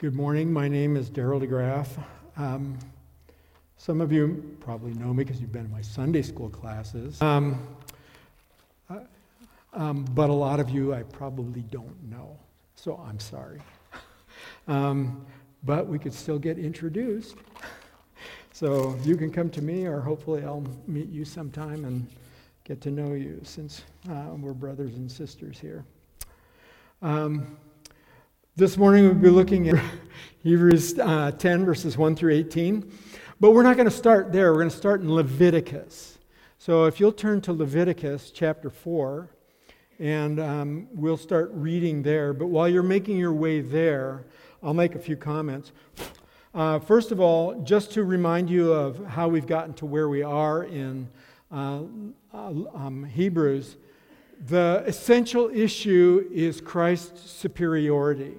Good morning. My name is Daryl DeGraff. Um, some of you probably know me because you've been in my Sunday school classes. Um, uh, um, but a lot of you I probably don't know, so I'm sorry. Um, but we could still get introduced. so you can come to me, or hopefully I'll meet you sometime and get to know you since uh, we're brothers and sisters here. This morning we'll be looking at Hebrews uh, 10, verses 1 through 18. But we're not going to start there. We're going to start in Leviticus. So if you'll turn to Leviticus chapter 4, and um, we'll start reading there. But while you're making your way there, I'll make a few comments. Uh, first of all, just to remind you of how we've gotten to where we are in uh, uh um, Hebrews, the essential issue is Christ's superiority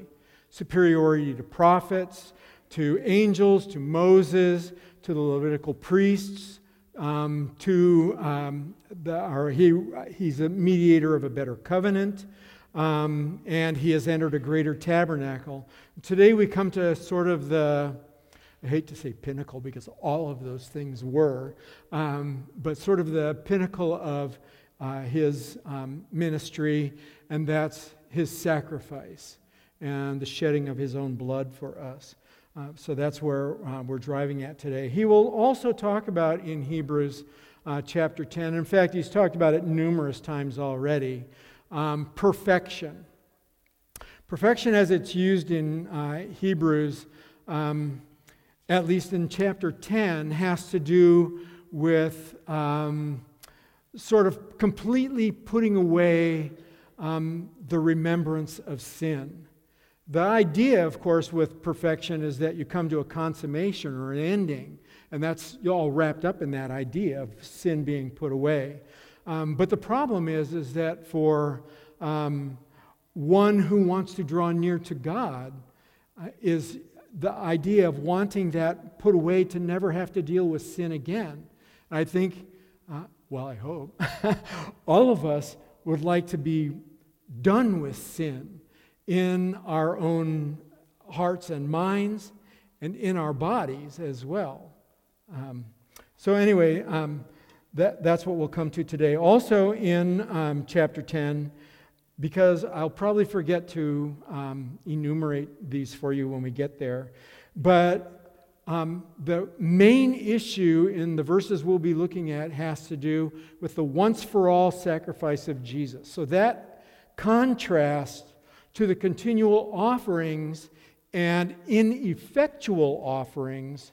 superiority to prophets, to angels, to Moses, to the Levitical priests, um, to um, the, or he, he's a mediator of a better covenant, um, and he has entered a greater tabernacle. Today we come to sort of the, I hate to say pinnacle because all of those things were, um, but sort of the pinnacle of uh, his um, ministry, and that's his sacrifice and the shedding of his own blood for us. Uh, so that's where uh, we're driving at today. He will also talk about in Hebrews uh, chapter 10, in fact, he's talked about it numerous times already um, perfection. Perfection, as it's used in uh, Hebrews, um, at least in chapter 10, has to do with um, sort of completely putting away um, the remembrance of sin. The idea, of course, with perfection is that you come to a consummation or an ending, and that's all wrapped up in that idea of sin being put away. Um, but the problem is, is that for um, one who wants to draw near to God, uh, is the idea of wanting that put away to never have to deal with sin again. And I think, uh, well, I hope, all of us would like to be done with sin in our own hearts and minds and in our bodies as well. Um, so, anyway, um, that, that's what we'll come to today. Also, in um, chapter 10, because I'll probably forget to um, enumerate these for you when we get there, but um, the main issue in the verses we'll be looking at has to do with the once for all sacrifice of Jesus. So, that contrasts to the continual offerings and ineffectual offerings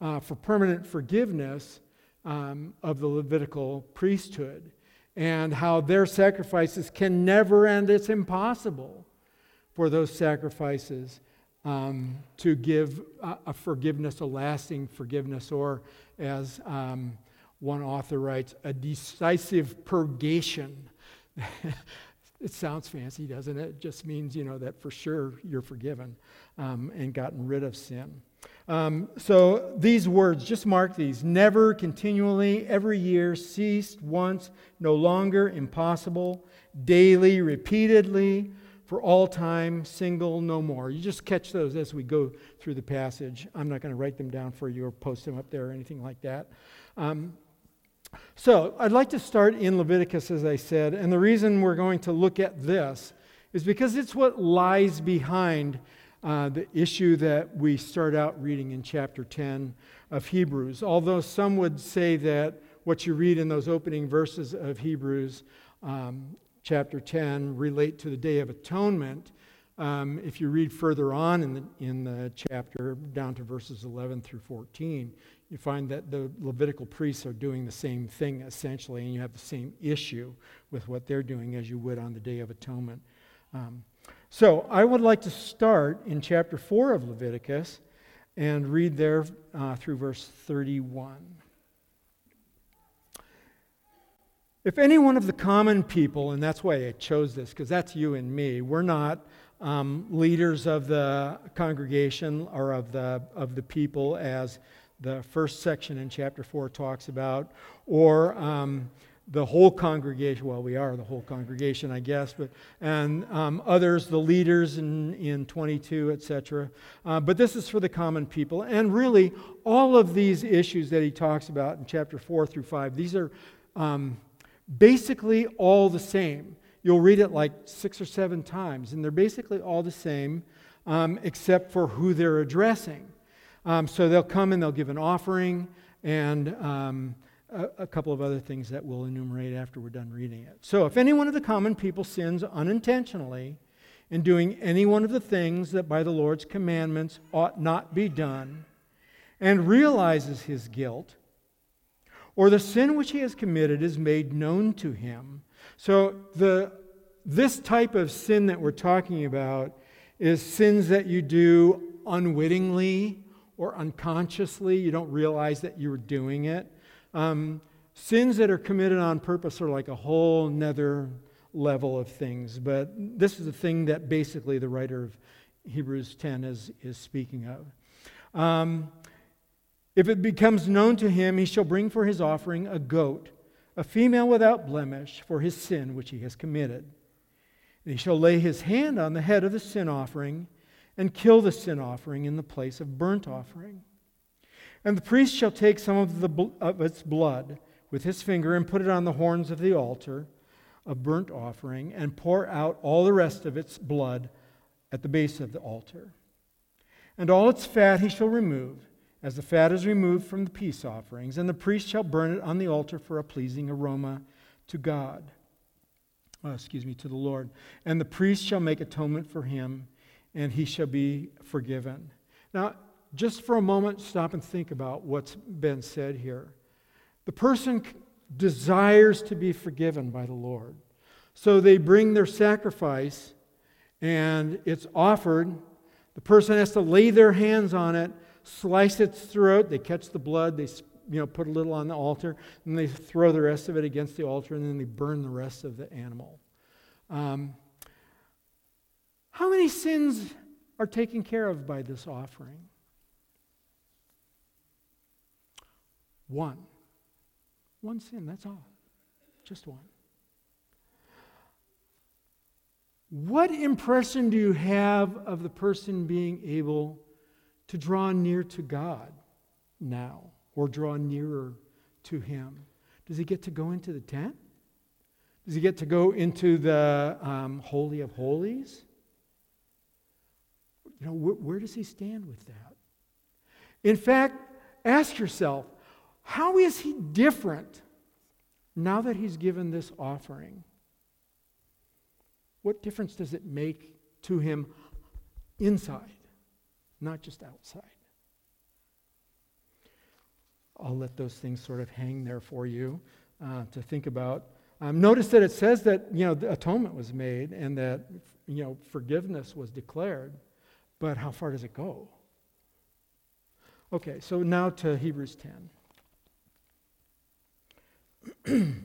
uh, for permanent forgiveness um, of the Levitical priesthood, and how their sacrifices can never end. it's impossible for those sacrifices um, to give a, a, forgiveness, a lasting forgiveness, or as um, one author writes, a decisive purgation. It sounds fancy, doesn't it? It just means, you know, that for sure you're forgiven um, and gotten rid of sin. Um, so these words, just mark these never, continually, every year, ceased, once, no longer, impossible, daily, repeatedly, for all time, single, no more. You just catch those as we go through the passage. I'm not going to write them down for you or post them up there or anything like that. Um, so, I'd like to start in Leviticus, as I said, and the reason we're going to look at this is because it's what lies behind uh, the issue that we start out reading in chapter 10 of Hebrews. Although some would say that what you read in those opening verses of Hebrews um, chapter 10 relate to the Day of Atonement, um, if you read further on in the, in the chapter, down to verses 11 through 14, you find that the Levitical priests are doing the same thing essentially, and you have the same issue with what they're doing as you would on the Day of Atonement. Um, so I would like to start in chapter 4 of Leviticus and read there uh, through verse 31. If any one of the common people, and that's why I chose this, because that's you and me, we're not um, leaders of the congregation or of the, of the people as the first section in chapter 4 talks about, or um, the whole congregation, well, we are the whole congregation, I guess, but, and um, others, the leaders in, in 22, etc. Uh, but this is for the common people. And really, all of these issues that he talks about in chapter 4 through 5, these are um, basically all the same. You'll read it like six or seven times, and they're basically all the same, um, except for who they're addressing. Um, so they'll come and they'll give an offering and um, a, a, couple of other things that we'll enumerate after we're done reading it. So if any one of the common people sins unintentionally in doing any one of the things that by the Lord's commandments ought not be done, and realizes his guilt, or the sin which he has committed is made known to him. So the this type of sin that we're talking about is sins that you do unwittingly or unconsciously. You don't realize that you're doing it. Um, sins that are committed on purpose are like a whole nether level of things. But this is the thing that basically the writer of Hebrews 10 is, is speaking of. Um, if it becomes known to him, he shall bring for his offering a goat, a female without blemish, for his sin which he has committed. And he shall lay his hand on the head of the sin offering and kill the sin offering in the place of burnt offering. And the priest shall take some of, the, of its blood with his finger and put it on the horns of the altar of burnt offering and pour out all the rest of its blood at the base of the altar. And all its fat he shall remove as the fat is removed from the peace offerings, and the priest shall burn it on the altar for a pleasing aroma to God. Oh, excuse me, to the Lord. And the priest shall make atonement for him, and he shall be forgiven. Now, just for a moment, stop and think about what's been said here. The person desires to be forgiven by the Lord. So they bring their sacrifice, and it's offered. The person has to lay their hands on it slice its throat. They catch the blood. They you know, put a little on the altar, and they throw the rest of it against the altar, and then they burn the rest of the animal. Um, how many sins are taken care of by this offering? One. One sin, that's all. Just one. What impression do you have of the person being able to draw near to God now or draw nearer to Him? Does he get to go into the tent? Does he get to go into the um, Holy of Holies? You know, wh- where does he stand with that? In fact, ask yourself how is he different now that he's given this offering? What difference does it make to him inside? not just outside. I'll let those things sort of hang there for you uh, to think about. Um, notice that it says that you know atonement was made and that you know forgiveness was declared, but how far does it go? Okay, so now to Hebrews 10.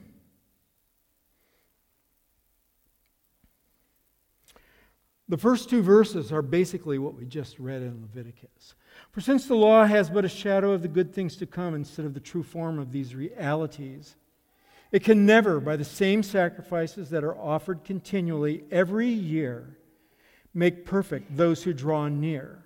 The first two verses are basically what we just read in Leviticus. For since the law has but a shadow of the good things to come instead of the true form of these realities, it can never, by the same sacrifices that are offered continually every year, make perfect those who draw near.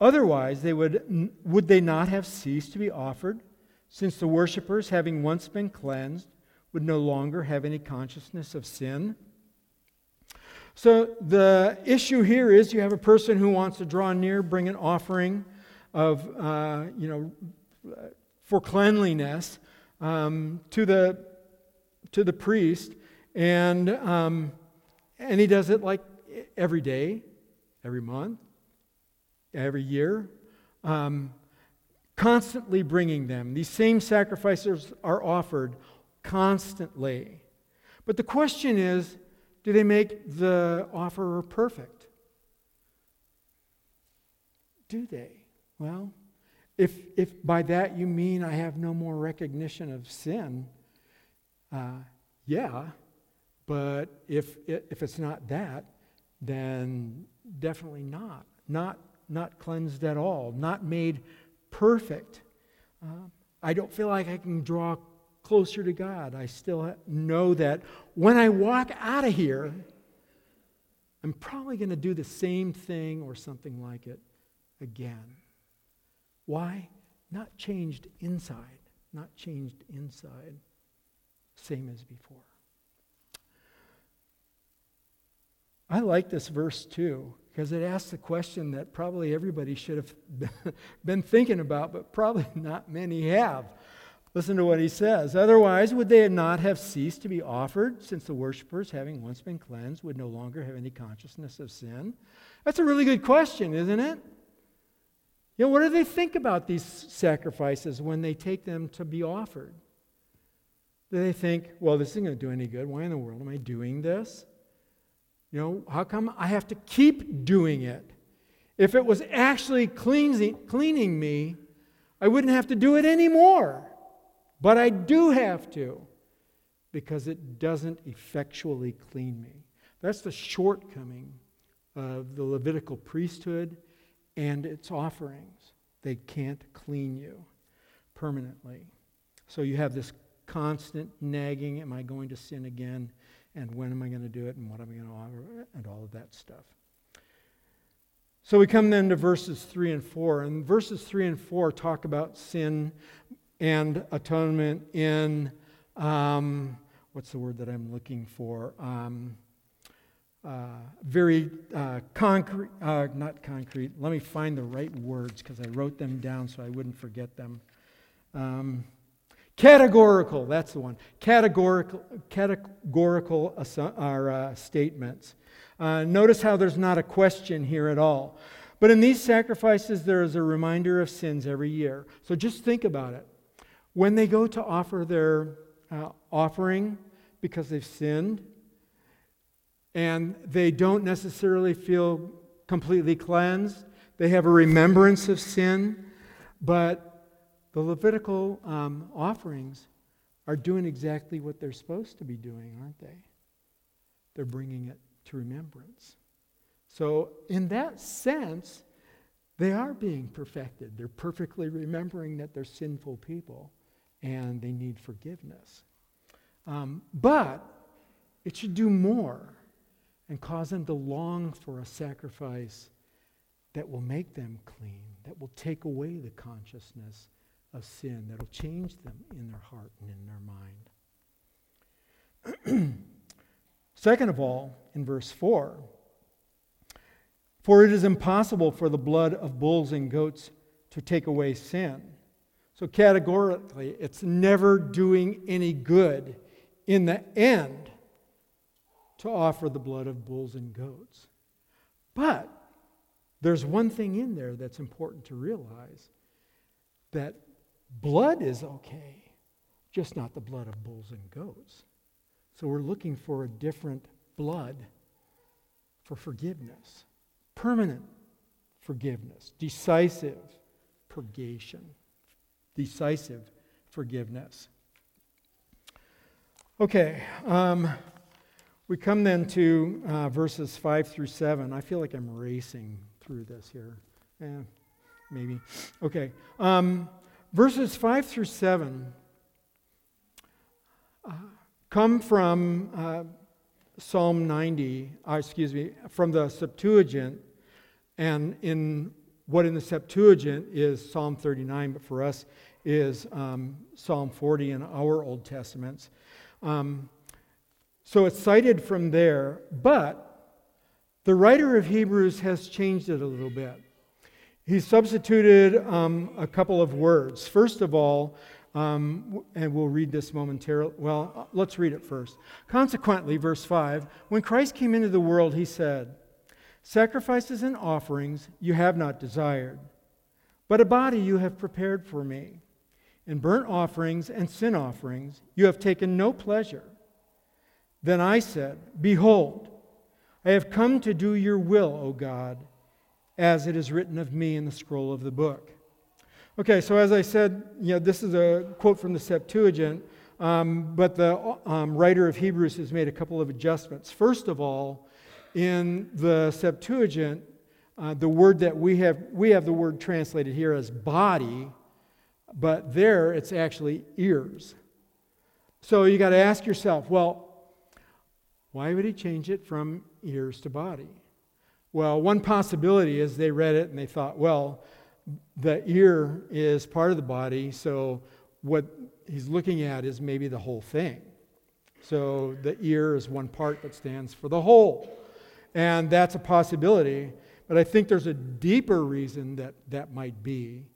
Otherwise, they would, would they not have ceased to be offered, since the worshippers, having once been cleansed, would no longer have any consciousness of sin? So the issue here is you have a person who wants to draw near, bring an offering of, uh, you know, for cleanliness um, to the to the priest, and um, and he does it like every day, every month, every year, um, constantly bringing them. These same sacrifices are offered constantly. But the question is do they make the offerer perfect? Do they? Well, if, if by that you mean I have no more recognition of sin, uh, yeah, but if, if it's not that, then definitely not. Not, not cleansed at all, not made perfect. Uh, I don't feel like I can draw closer to God. I still know that when I walk out of here, I'm probably going to do the same thing or something like it again. Why? Not changed inside, not changed inside, same as before. I like this verse too because it asks a question that probably everybody should have been thinking about, but probably not many have. Listen to what he says. Otherwise, would they not have ceased to be offered, since the worshippers, having once been cleansed, would no longer have any consciousness of sin? That's a really good question, isn't it? You know, what do they think about these sacrifices when they take them to be offered? Do they think, well, this isn't going to do any good? Why in the world am I doing this? You know, how come I have to keep doing it? If it was actually cleansing, cleaning me, I wouldn't have to do it anymore. But I do have to because it doesn't effectually clean me. That's the shortcoming of the Levitical priesthood and its offerings. They can't clean you permanently. So you have this constant nagging Am I going to sin again? And when am I going to do it? And what am I going to offer? And all of that stuff. So we come then to verses 3 and 4. And verses 3 and 4 talk about sin and atonement in, um, what's the word that I'm looking for? Um, uh, very uh, concrete, uh, not concrete. Let me find the right words because I wrote them down so I wouldn't forget them. Um, categorical, that's the one. Categorical, categorical are, uh, statements. Uh, notice how there's not a question here at all. But in these sacrifices, there is a reminder of sins every year. So just think about it. When they go to offer their uh, offering because they've sinned, and they don't necessarily feel completely cleansed. They have a remembrance of sin, but the Levitical um, offerings are doing exactly what they're supposed to be doing, aren't they? They're bringing it to remembrance. So, in that sense, they are being perfected. They're perfectly remembering that they're sinful people and they need forgiveness. Um, but it should do more and cause them to long for a sacrifice that will make them clean, that will take away the consciousness of sin, that will change them in their heart and in their mind. Second of all, in verse 4, for it is impossible for the blood of bulls and goats to take away sin. So, categorically, it's never doing any good in the end to offer the blood of bulls and goats. But there's one thing in there that's important to realize that blood is okay, just not the blood of bulls and goats. So we're looking for a different blood for forgiveness, permanent forgiveness, decisive purgation, decisive forgiveness. Okay. Um, we come then to uh, verses 5 through 7. I feel like I'm racing through this here. Eh, maybe. Okay. Um, verses 5 through 7 uh, come from uh, Psalm 90, uh, excuse me, from the Septuagint, and in what in the Septuagint is Psalm 39, but for us is um, Psalm 40 in our Old Testaments. Um, so it's cited from there, but the writer of Hebrews has changed it a little bit. He substituted um, a couple of words. First of all, um, and we'll read this momentarily. Well, let's read it first. Consequently, verse 5 When Christ came into the world, he said, Sacrifices and offerings you have not desired, but a body you have prepared for me. In burnt offerings and sin offerings you have taken no pleasure. Then I said, Behold, I have come to do your will, O God, as it is written of me in the scroll of the book. Okay, so as I said, you know, this is a quote from the Septuagint, um, but the um, writer of Hebrews has made a couple of adjustments. First of all, in the Septuagint, uh, the word that we have, we have the word translated here as body, but there it's actually ears. So you got to ask yourself, well, why would he change it from ears to body? Well, one possibility is they read it and they thought, well, the ear is part of the body, so what he's looking at is maybe the whole thing. So the ear is one part that stands for the whole. And that's a possibility. But I think there's a deeper reason that that might be.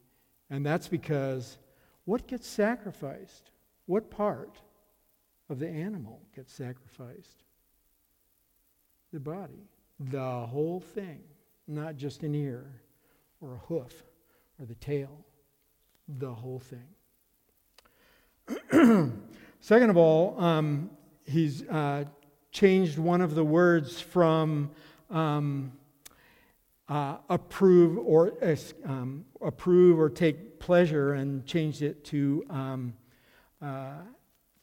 And that's because what gets sacrificed? What part of the animal gets sacrificed? The body. The whole thing. Not just an ear or a hoof or the tail. The whole thing. Second of all, um, he's uh, changed one of the words from um, uh, approve or um, approve or take pleasure and changed it to um,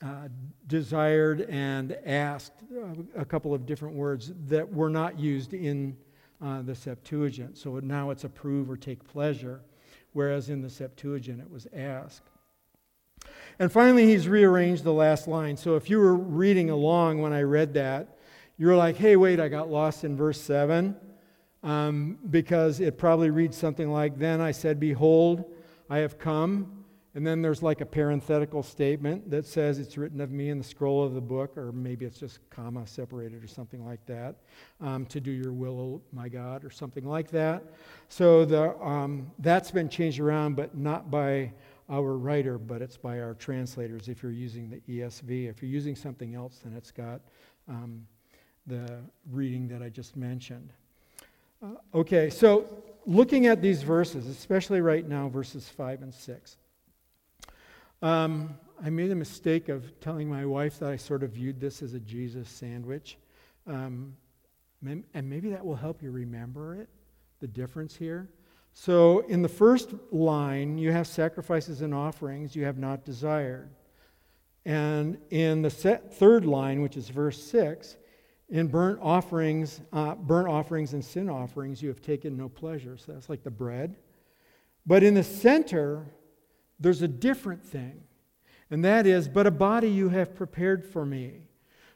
uh, desired and asked, uh, a couple of different words that were not used in uh, the Septuagint. So now it's approve or take pleasure, whereas in the Septuagint it was ask. And finally, he's rearranged the last line. So if you were reading along when I read that, you were like, hey, wait, I got lost in verse 7. Um, because it probably reads something like, Then I said, Behold, I have come. And then there's like a parenthetical statement that says it's written of me in the scroll of the book, or maybe it's just comma separated or something like that, um, to do your will, oh my God, or something like that. So the, um, that's been changed around, but not by our writer, but it's by our translators if you're using the ESV. If you're using something else, then it's got um, the reading that I just mentioned. Uh, okay, so looking at these verses, especially right now, verses 5 and 6, um, I made a mistake of telling my wife that I sort of viewed this as a Jesus sandwich. Um, and maybe that will help you remember it, the difference here. So, in the first line, you have sacrifices and offerings you have not desired. And in the third line, which is verse 6, in burnt offerings, uh, burnt offerings and sin offerings, you have taken no pleasure. So that's like the bread. But in the center, there's a different thing. And that is, but a body you have prepared for me.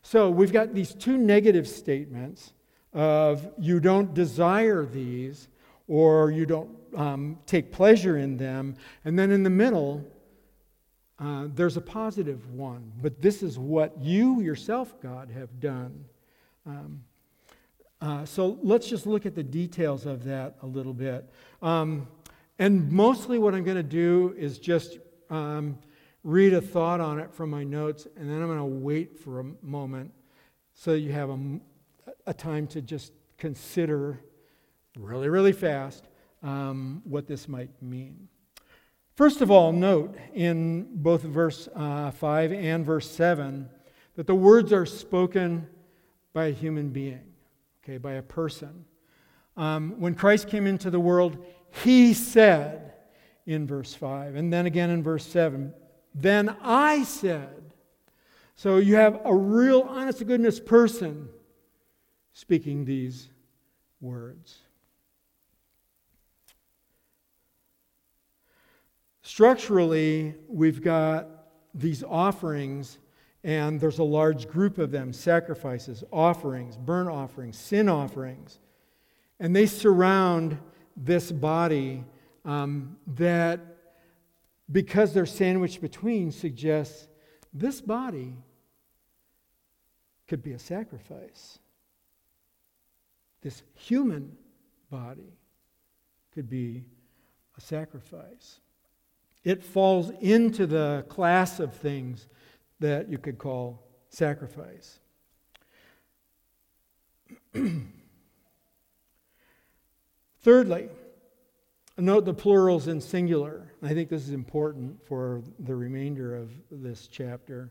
So we've got these two negative statements of you don't desire these, or you don't um, take pleasure in them. And then in the middle, uh, there's a positive one. But this is what you yourself, God, have done. Um, uh, so let's just look at the details of that a little bit. Um, and mostly what I'm going to do is just um, read a thought on it from my notes, and then I'm going to wait for a moment so you have a, a time to just consider really, really fast um, what this might mean. First of all, note in both verse uh, 5 and verse 7 that the words are spoken by a human being, okay, by a person. Um, when Christ came into the world, he said in verse 5, and then again in verse 7, then I said. So you have a real, honest to goodness person speaking these words. Structurally, we've got these offerings, and there's a large group of them sacrifices, offerings, burnt offerings, sin offerings. And they surround this body um, that, because they're sandwiched between, suggests this body could be a sacrifice. This human body could be a sacrifice. It falls into the class of things that you could call sacrifice. Thirdly, note the plurals and singular. I think this is important for the remainder of this chapter.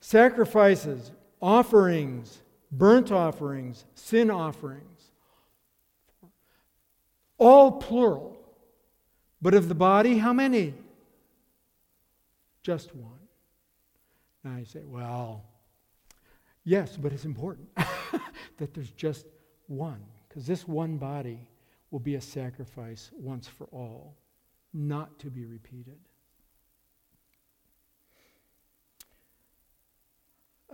Sacrifices, offerings, burnt offerings, sin offerings, all plural. But of the body, how many? Just one. Now you say, well, yes, but it's important that there's just one, because this one body will be a sacrifice once for all, not to be repeated.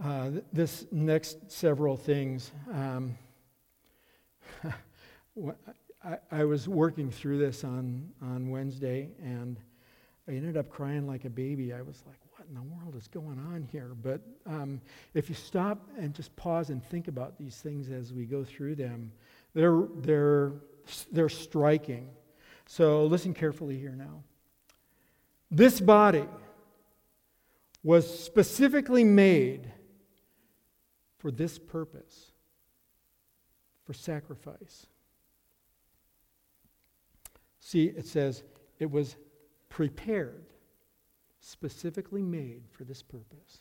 uh, this next several things. Um, I, I, was working through this on, on Wednesday, and I ended up crying like a baby. I was like, what in the world is going on here? But um, if you stop and just pause and think about these things as we go through them, they're, they're, they're striking. So listen carefully here now. This body was specifically made for this purpose for sacrifice. See, it says it was prepared, specifically made for this purpose.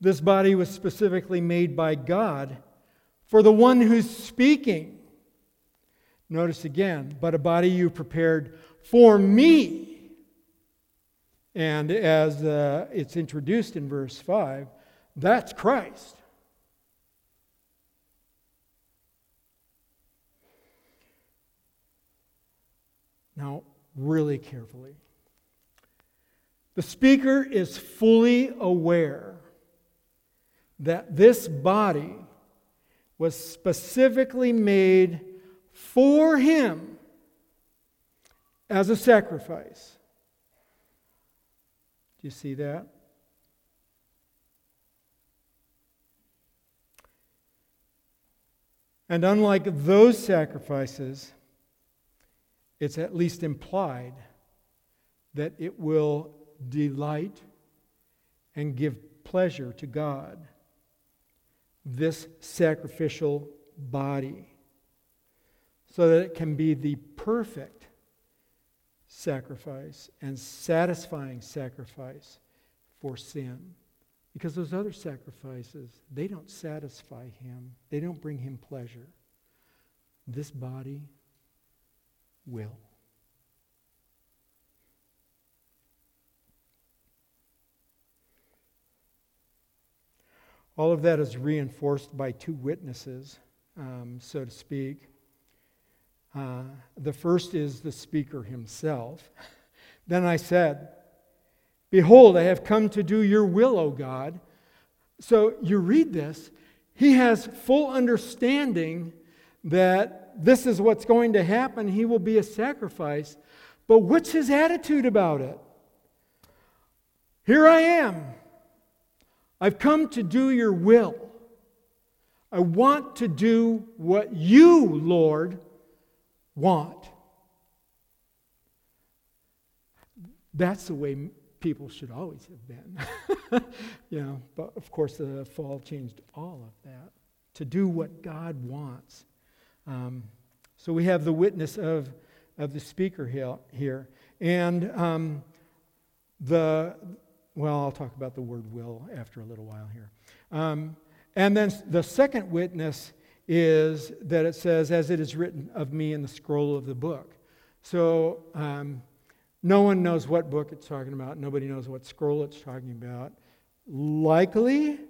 This body was specifically made by God for the one who's speaking. Notice again, but a body you prepared for me. And as uh, it's introduced in verse 5, that's Christ. Now, really carefully. The speaker is fully aware that this body was specifically made for him as a sacrifice. Do you see that? And unlike those sacrifices, it's at least implied that it will delight and give pleasure to God. This sacrificial body, so that it can be the perfect sacrifice and satisfying sacrifice for sin. Because those other sacrifices, they don't satisfy him, they don't bring him pleasure. This body will. All of that is reinforced by two witnesses, um, so to speak. Uh, the first is the speaker himself. then I said, Behold, I have come to do your will, O God. So you read this, he has full understanding that this is what's going to happen. He will be a sacrifice. But what's his attitude about it? Here I am. I've come to do your will. I want to do what you, Lord, want. That's the way people should always have been. you know, but of course, the fall changed all of that to do what God wants. Um, so we have the witness of, of the speaker here. And um, the, well, I'll talk about the word will after a little while here. Um, and then the second witness is that it says, as it is written of me in the scroll of the book. So um, no one knows what book it's talking about. Nobody knows what scroll it's talking about. Likely,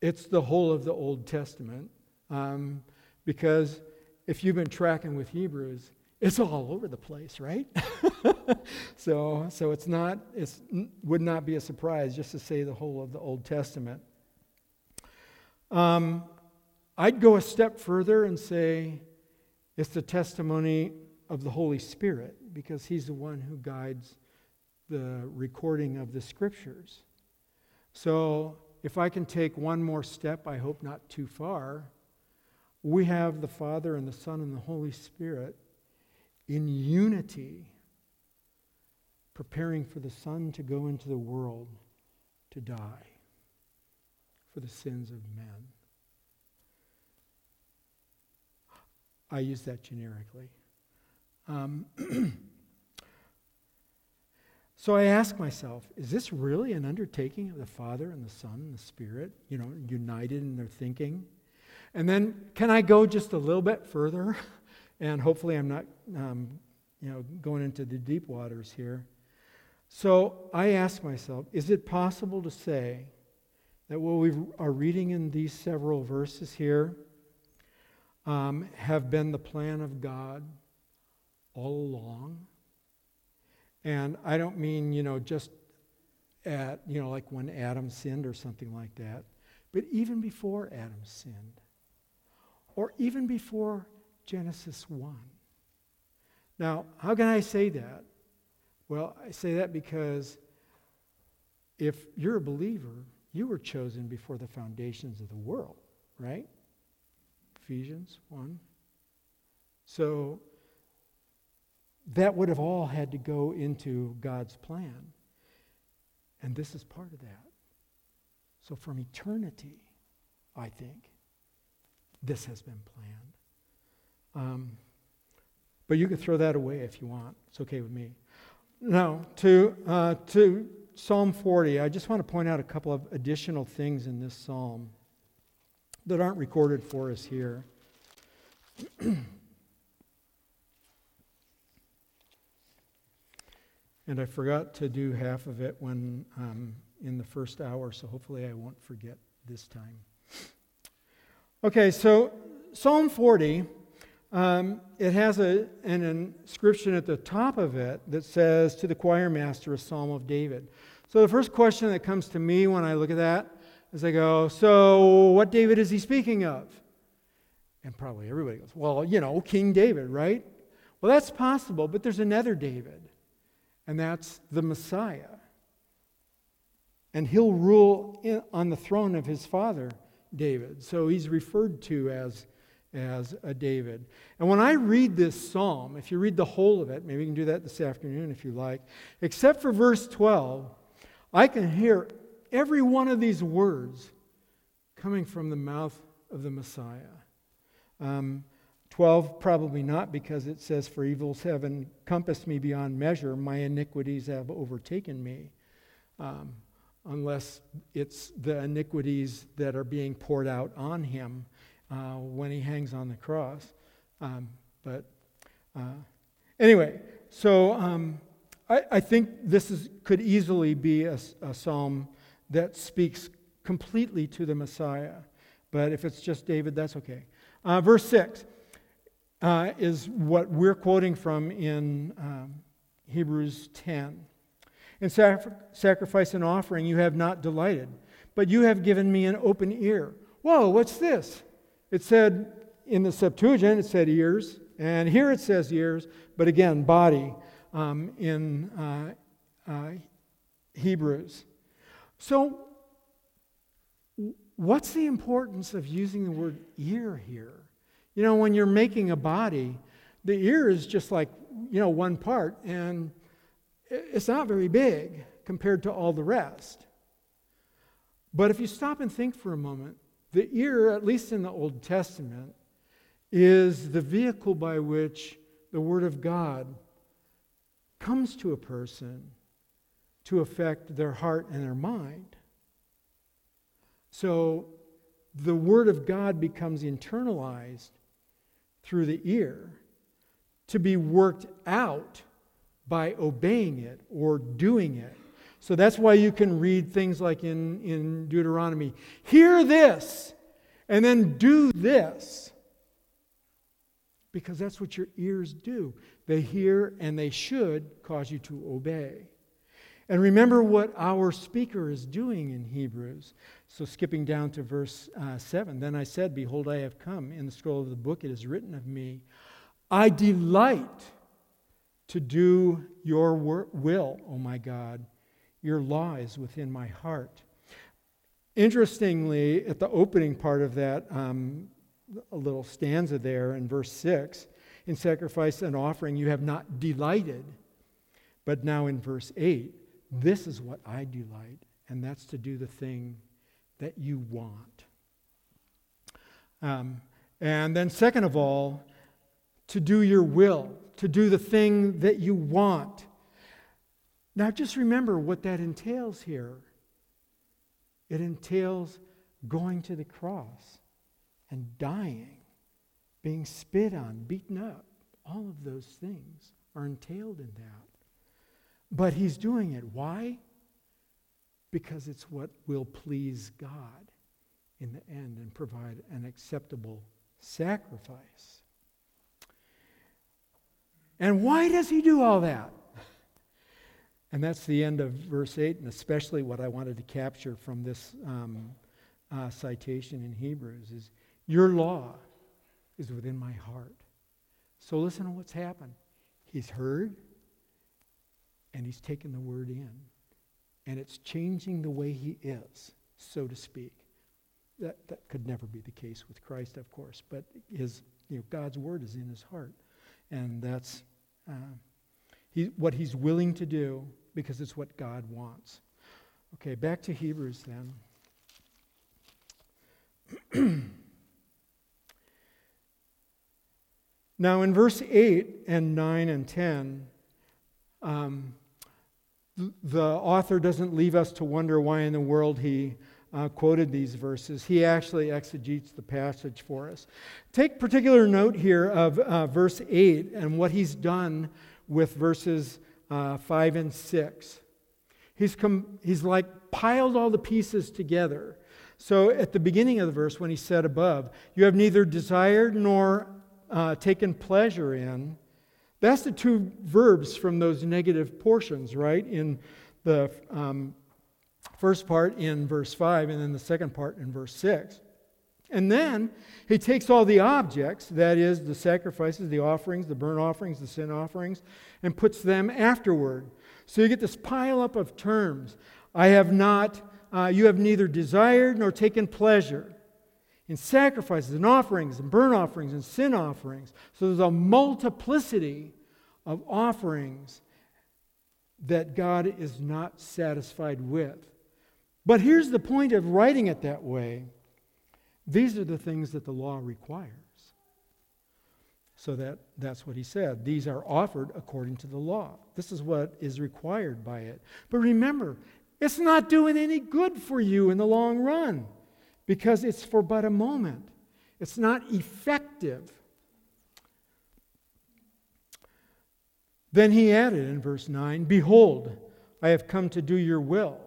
it's the whole of the Old Testament. Um, because if you've been tracking with Hebrews, it's all over the place, right? so, so it's not, it would not be a surprise just to say the whole of the Old Testament. Um, I'd go a step further and say it's the testimony of the Holy Spirit because He's the one who guides the recording of the Scriptures. So, if I can take one more step, I hope not too far, we have the Father and the Son and the Holy Spirit in unity, preparing for the Son to go into the world to die for the sins of men. I use that generically. Um, so I ask myself, is this really an undertaking of the Father and the Son and the Spirit, you know, united in their thinking? And then can I go just a little bit further? And hopefully I'm not, um, you know, going into the deep waters here. So I ask myself, is it possible to say that what we are reading in these several verses here um, have been the plan of God all along. And I don't mean, you know, just at, you know, like when Adam sinned or something like that, but even before Adam sinned, or even before Genesis 1. Now, how can I say that? Well, I say that because if you're a believer, you were chosen before the foundations of the world, right? Ephesians 1. So that would have all had to go into God's plan. And this is part of that. So from eternity, I think, this has been planned. Um, but you can throw that away if you want. It's okay with me. Now, to, uh, to Psalm 40, I just want to point out a couple of additional things in this psalm that aren't recorded for us here. and I forgot to do half of it when um, in the first hour, so hopefully I won't forget this time. Okay, so Psalm 40, um, it has a, an inscription at the top of it that says, To the choir master, a psalm of David. So the first question that comes to me when I look at that is I go, So what David is he speaking of? And probably everybody goes, Well, you know, King David, right? Well, that's possible, but there's another David, and that's the Messiah. And he'll rule in, on the throne of his father, David. So he's referred to as, as a David. And when I read this psalm, if you read the whole of it, maybe you can do that this afternoon if you like, except for verse 12, I can hear every one of these words coming from the mouth of the Messiah. Um, 12, probably not, because it says, For evils have encompassed me beyond measure, my iniquities have overtaken me. Um, unless it's the iniquities that are being poured out on him uh, when he hangs on the cross. Um, but uh, anyway, so um, I, I, think this is, could easily be a, a, psalm that speaks completely to the Messiah. But if it's just David, that's okay. Uh, verse 6 uh, is what we're quoting from in um, Hebrews 10. In sacrifice and offering, you have not delighted, but you have given me an open ear. Whoa, what's this? It said in the Septuagint, it said ears, and here it says ears, but again, body um, in uh, uh, Hebrews. So, what's the importance of using the word ear here? You know, when you're making a body, the ear is just like, you know, one part, and it's not very big compared to all the rest. But if you stop and think for a moment, the ear, at least in the Old Testament, is the vehicle by which the Word of God comes to a person to affect their heart and their mind. So the Word of God becomes internalized through the ear to be worked out by obeying it or doing it. So that's why you can read things like in, in Deuteronomy hear this and then do this. Because that's what your ears do. They hear and they should cause you to obey. And remember what our speaker is doing in Hebrews. So, skipping down to verse uh, 7 Then I said, Behold, I have come. In the scroll of the book it is written of me, I delight to do your will, O my God. Your law is within my heart. Interestingly, at the opening part of that um, a little stanza there in verse 6, in sacrifice and offering you have not delighted. But now in verse 8, this is what I delight, and that's to do the thing that you want. Um, and then, second of all, to do your will to do the thing that you want. Now, just remember what that entails here it entails going to the cross and dying, being spit on, beaten up. All of those things are entailed in that. But he's doing it. Why? Because it's what will please God in the end and provide an acceptable sacrifice. And why does he do all that? And that's the end of verse 8, and especially what I wanted to capture from this um, uh, citation in Hebrews is your law is within my heart. So listen to what's happened. He's heard, and he's taken the word in, and it's changing the way he is, so to speak. That, that could never be the case with Christ, of course, but his, you know, God's word is in his heart. And that's uh, he, what he's willing to do because it's what God wants. Okay, back to Hebrews then. now, in verse 8 and 9 and 10, um, the author doesn't leave us to wonder why in the world he uh, quoted these verses. He actually exegetes the passage for us. Take particular note here of uh, verse 8 and what he's done with verses uh, 5 and 6. He's, com- he's like piled all the pieces together. So at the beginning of the verse, when he said above, You have neither desired nor uh, taken pleasure in, that's the two verbs from those negative portions, right? In the um, first part in verse 5 and then the second part in verse 6. And then he takes all the objects, that is, the sacrifices, the offerings, the burnt offerings, the sin offerings, and puts them afterward. So you get this pile up of terms. I have not, uh, you have neither desired nor taken pleasure in sacrifices and offerings and burnt offerings and sin offerings. So there's a multiplicity of offerings that God is not satisfied with. But here's the point of writing it that way these are the things that the law requires. So that, that's what he said. These are offered according to the law. This is what is required by it. But remember, it's not doing any good for you in the long run because it's for but a moment. It's not effective. Then he added in verse 9 Behold, I have come to do your will.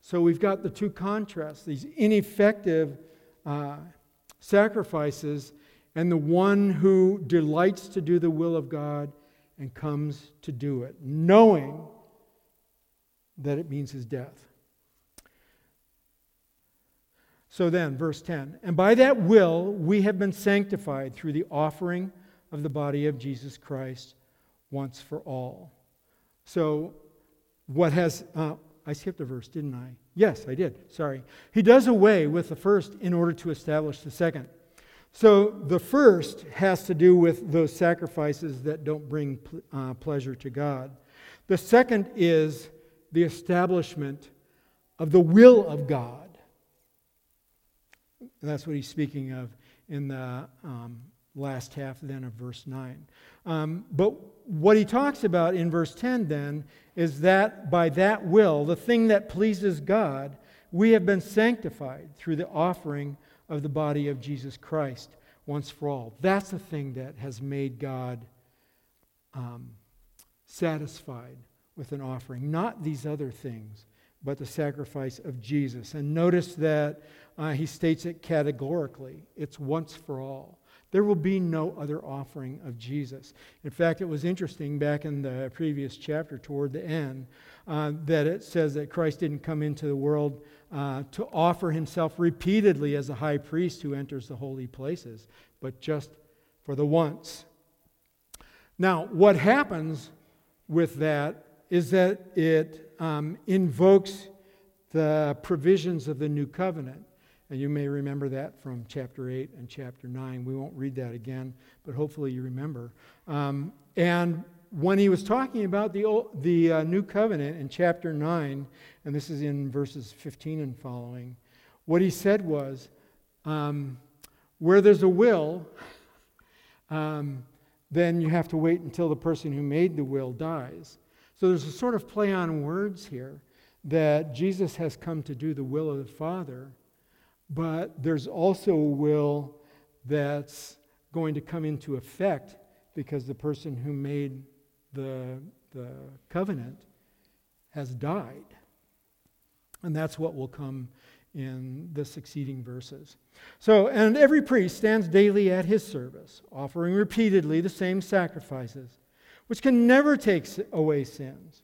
So we've got the two contrasts these ineffective uh, sacrifices and the one who delights to do the will of God and comes to do it, knowing that it means his death. So then, verse 10 And by that will we have been sanctified through the offering of the body of Jesus Christ once for all. So, what has, uh, I skipped a verse, didn't I? Yes, I did. Sorry. He does away with the first in order to establish the second. So the first has to do with those sacrifices that don't bring uh, pleasure to God. The second is the establishment of the will of God. And that's what he's speaking of in the um, last half then of verse 9. Um, but what he talks about in verse 10 then is that by that will, the thing that pleases God, we have been sanctified through the offering of the body of Jesus Christ once for all. That's the thing that has made God um, satisfied with an offering, not these other things, but the sacrifice of Jesus. And notice that uh, he states it categorically it's once for all. There will be no other offering of Jesus. In fact, it was interesting back in the previous chapter, toward the end, uh, that it says that Christ didn't come into the world uh, to offer himself repeatedly as a high priest who enters the holy places, but just for the once. Now, what happens with that is that it um, invokes the provisions of the new covenant. And you may remember that from chapter 8 and chapter 9. We won't read that again, but hopefully you remember. Um, and when he was talking about the, old, the uh, new covenant in chapter 9, and this is in verses 15 and following, what he said was um, where there's a will, um, then you have to wait until the person who made the will dies. So there's a sort of play on words here that Jesus has come to do the will of the Father but there's also a will that's going to come into effect because the person who made the, the covenant has died. And that's what will come in the succeeding verses. So, and every priest stands daily at his service, offering repeatedly the same sacrifices, which can never take away sins.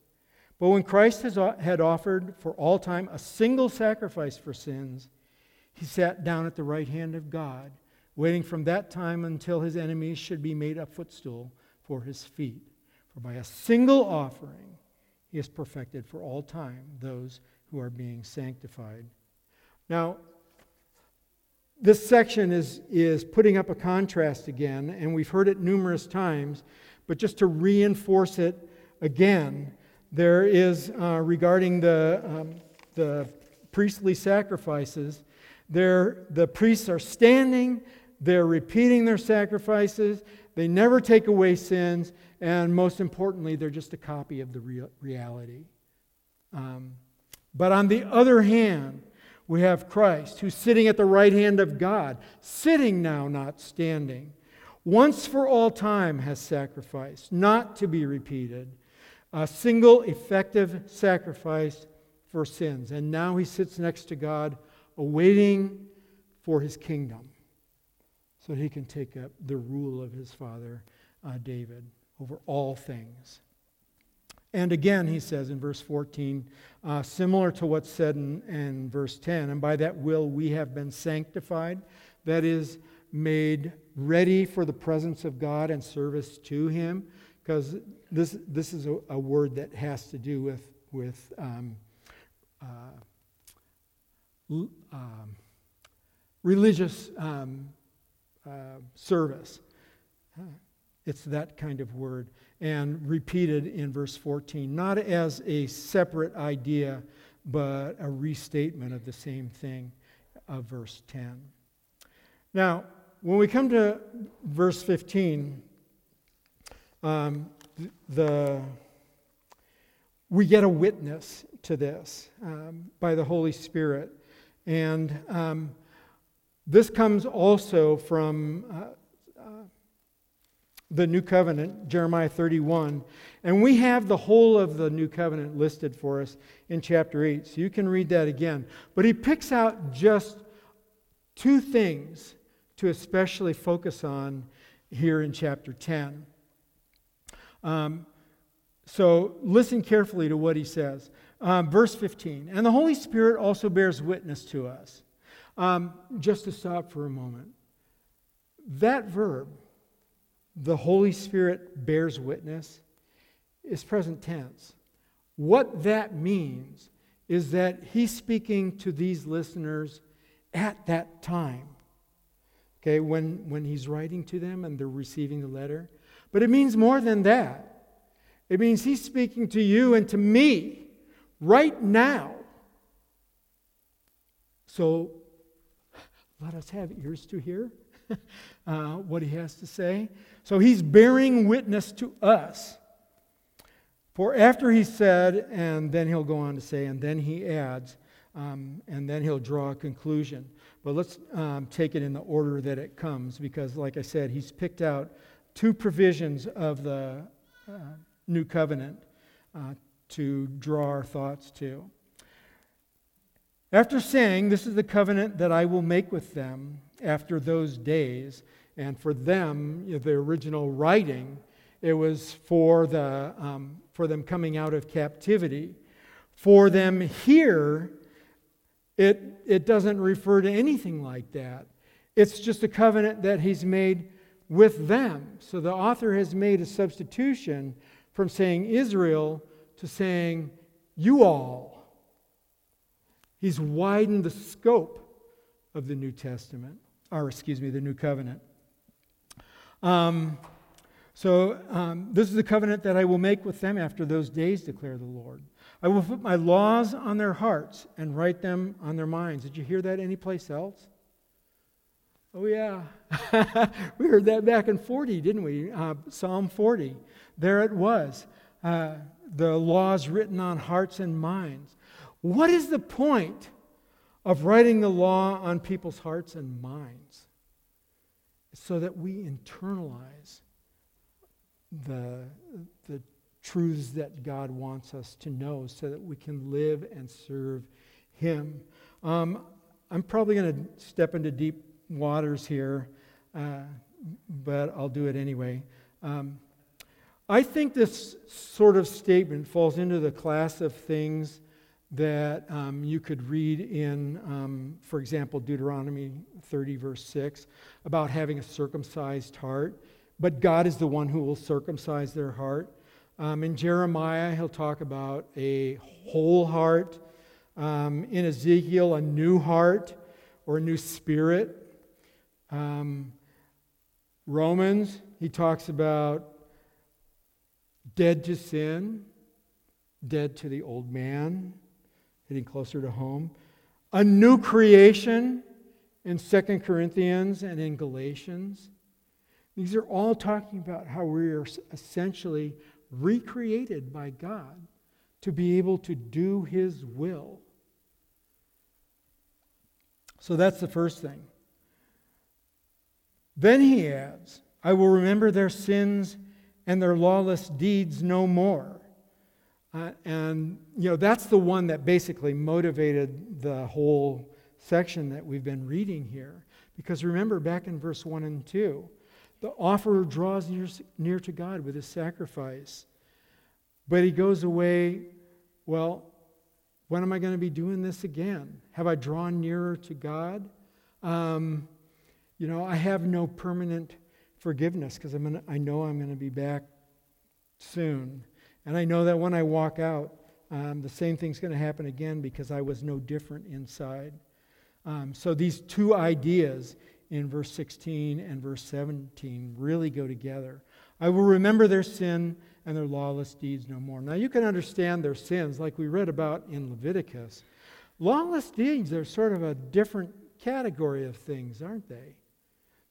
But when Christ has, had offered for all time a single sacrifice for sins, he sat down at the right hand of God, waiting from that time until his enemies should be made a footstool for his feet. For by a single offering, he has perfected for all time those who are being sanctified. Now, this section is, is putting up a contrast again, and we've heard it numerous times, but just to reinforce it again, there is uh, regarding the, um, the priestly sacrifices, there, the priests are standing, they're repeating their sacrifices, they never take away sins, and most importantly, they're just a copy of the real, reality. Um, but on the other hand, we have Christ, who's sitting at the right hand of God, sitting now, not standing. Once for all time has sacrificed, not to be repeated. A single effective sacrifice for sins. And now he sits next to God, awaiting for his kingdom so he can take up the rule of his father uh, David over all things. And again, he says in verse 14, uh, similar to what's said in, in verse 10, and by that will we have been sanctified, that is, made ready for the presence of God and service to him, because this, this is a, a, word that has to do with, with um, uh, um, religious um, uh, service. It's that kind of word. And repeated in verse 14, not as a separate idea, but a restatement of the same thing of verse 10. Now, when we come to verse 15, um, the, we get a witness to this um, by the Holy Spirit. And um, this comes also from uh, the New Covenant, Jeremiah 31. And we have the whole of the New Covenant listed for us in chapter 8, so you can read that again. But he picks out just two things to especially focus on here in chapter 10. Um, so listen carefully to what he says. Um, verse 15 And the Holy Spirit also bears witness to us. Um, just to stop for a moment. That verb, the Holy Spirit bears witness is present tense. What that means is that he's speaking to these listeners at that time. Okay, when, when he's writing to them and they're receiving the letter. But it means more than that. It means he's speaking to you and to me right now. So let us have ears to hear uh, what he has to say. So he's bearing witness to us. For after he said, and then he'll go on to say, and then he adds, um, and then he'll draw a conclusion. But let's um, take it in the order that it comes, because, like I said, he's picked out two provisions of the uh, new covenant uh, to draw our thoughts to. After saying, This is the covenant that I will make with them after those days, and for them, you know, the original writing, it was for, the, um, for them coming out of captivity. For them here, it, it doesn't refer to anything like that. It's just a covenant that he's made with them. So the author has made a substitution from saying Israel to saying you all. He's widened the scope of the New Testament, or excuse me, the New Covenant. Um, so, um, this is the covenant that I will make with them after those days, declare the Lord. I will put my laws on their hearts and write them on their minds. Did you hear that anyplace else? Oh, yeah. we heard that back in 40, didn't we? Uh, Psalm 40. There it was. Uh, the laws written on hearts and minds. What is the point of writing the law on people's hearts and minds? so that we internalize the, the truths that God wants us to know so that we can live and serve Him. Um, I'm probably going to step into deep waters here, uh, but I'll do it anyway. Um, I think this sort of statement falls into the class of things that um, you could read in, um, for example, Deuteronomy 30, verse 6, about having a circumcised heart. But God is the one who will circumcise their heart. Um, in Jeremiah, he'll talk about a whole heart. Um, in Ezekiel, a new heart or a new spirit. Um, Romans, he talks about dead to sin, dead to the old man, getting closer to home. A new creation in Second Corinthians and in Galatians. These are all talking about how we are essentially recreated by God to be able to do His will. So that's the first thing. Then he adds, I will remember their sins and their lawless deeds no more. Uh, and, you know, that's the one that basically motivated the whole section that we've been reading here. Because remember, back in verse 1 and 2, the offerer draws near, near to God with his sacrifice. But he goes away, well, when am I going to be doing this again? Have I drawn nearer to God? Um, you know, I have no permanent forgiveness because I know I'm going to be back soon. And I know that when I walk out, um, the same thing's going to happen again because I was no different inside. Um, so these two ideas in verse 16 and verse 17 really go together. I will remember their sin and their lawless deeds no more. Now you can understand their sins, like we read about in Leviticus. Lawless deeds are sort of a different category of things, aren't they?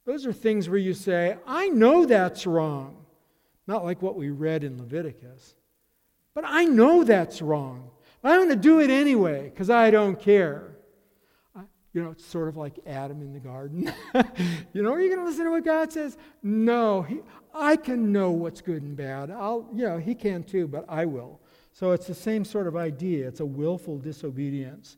Those are things where you say, I know that's wrong. Not like what we read in Leviticus. But I know that's wrong. I'm going to do it anyway because I don't care. You know, it's sort of like Adam in the garden. you know, are you going to listen to what God says? No, he, I can know what's good and bad. I'll, you know, he can too, but I will. So it's the same sort of idea. It's a willful disobedience.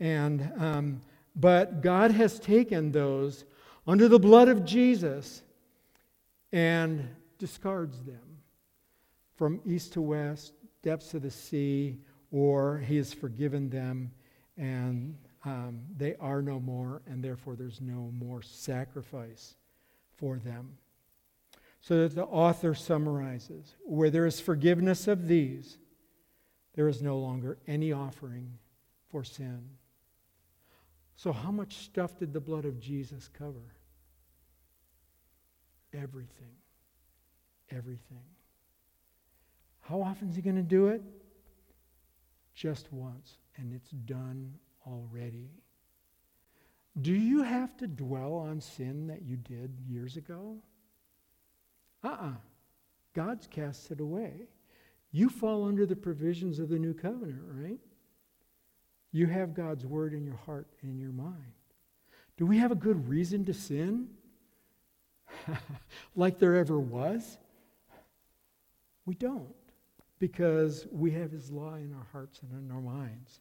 And, um, but God has taken those under the blood of Jesus and discards them from east to west, depths of the sea, or he has forgiven them and um, they are no more, and therefore there's no more sacrifice for them. So that the author summarizes where there is forgiveness of these, there is no longer any offering for sin. So, how much stuff did the blood of Jesus cover? Everything. Everything. How often is he going to do it? Just once, and it's done already. Do you have to dwell on sin that you did years ago? Uh uh-uh. uh God's cast it away. You fall under the provisions of the new covenant, right? You have God's word in your heart and in your mind. Do we have a good reason to sin? like there ever was? We don't, because we have His law in our hearts and in our minds.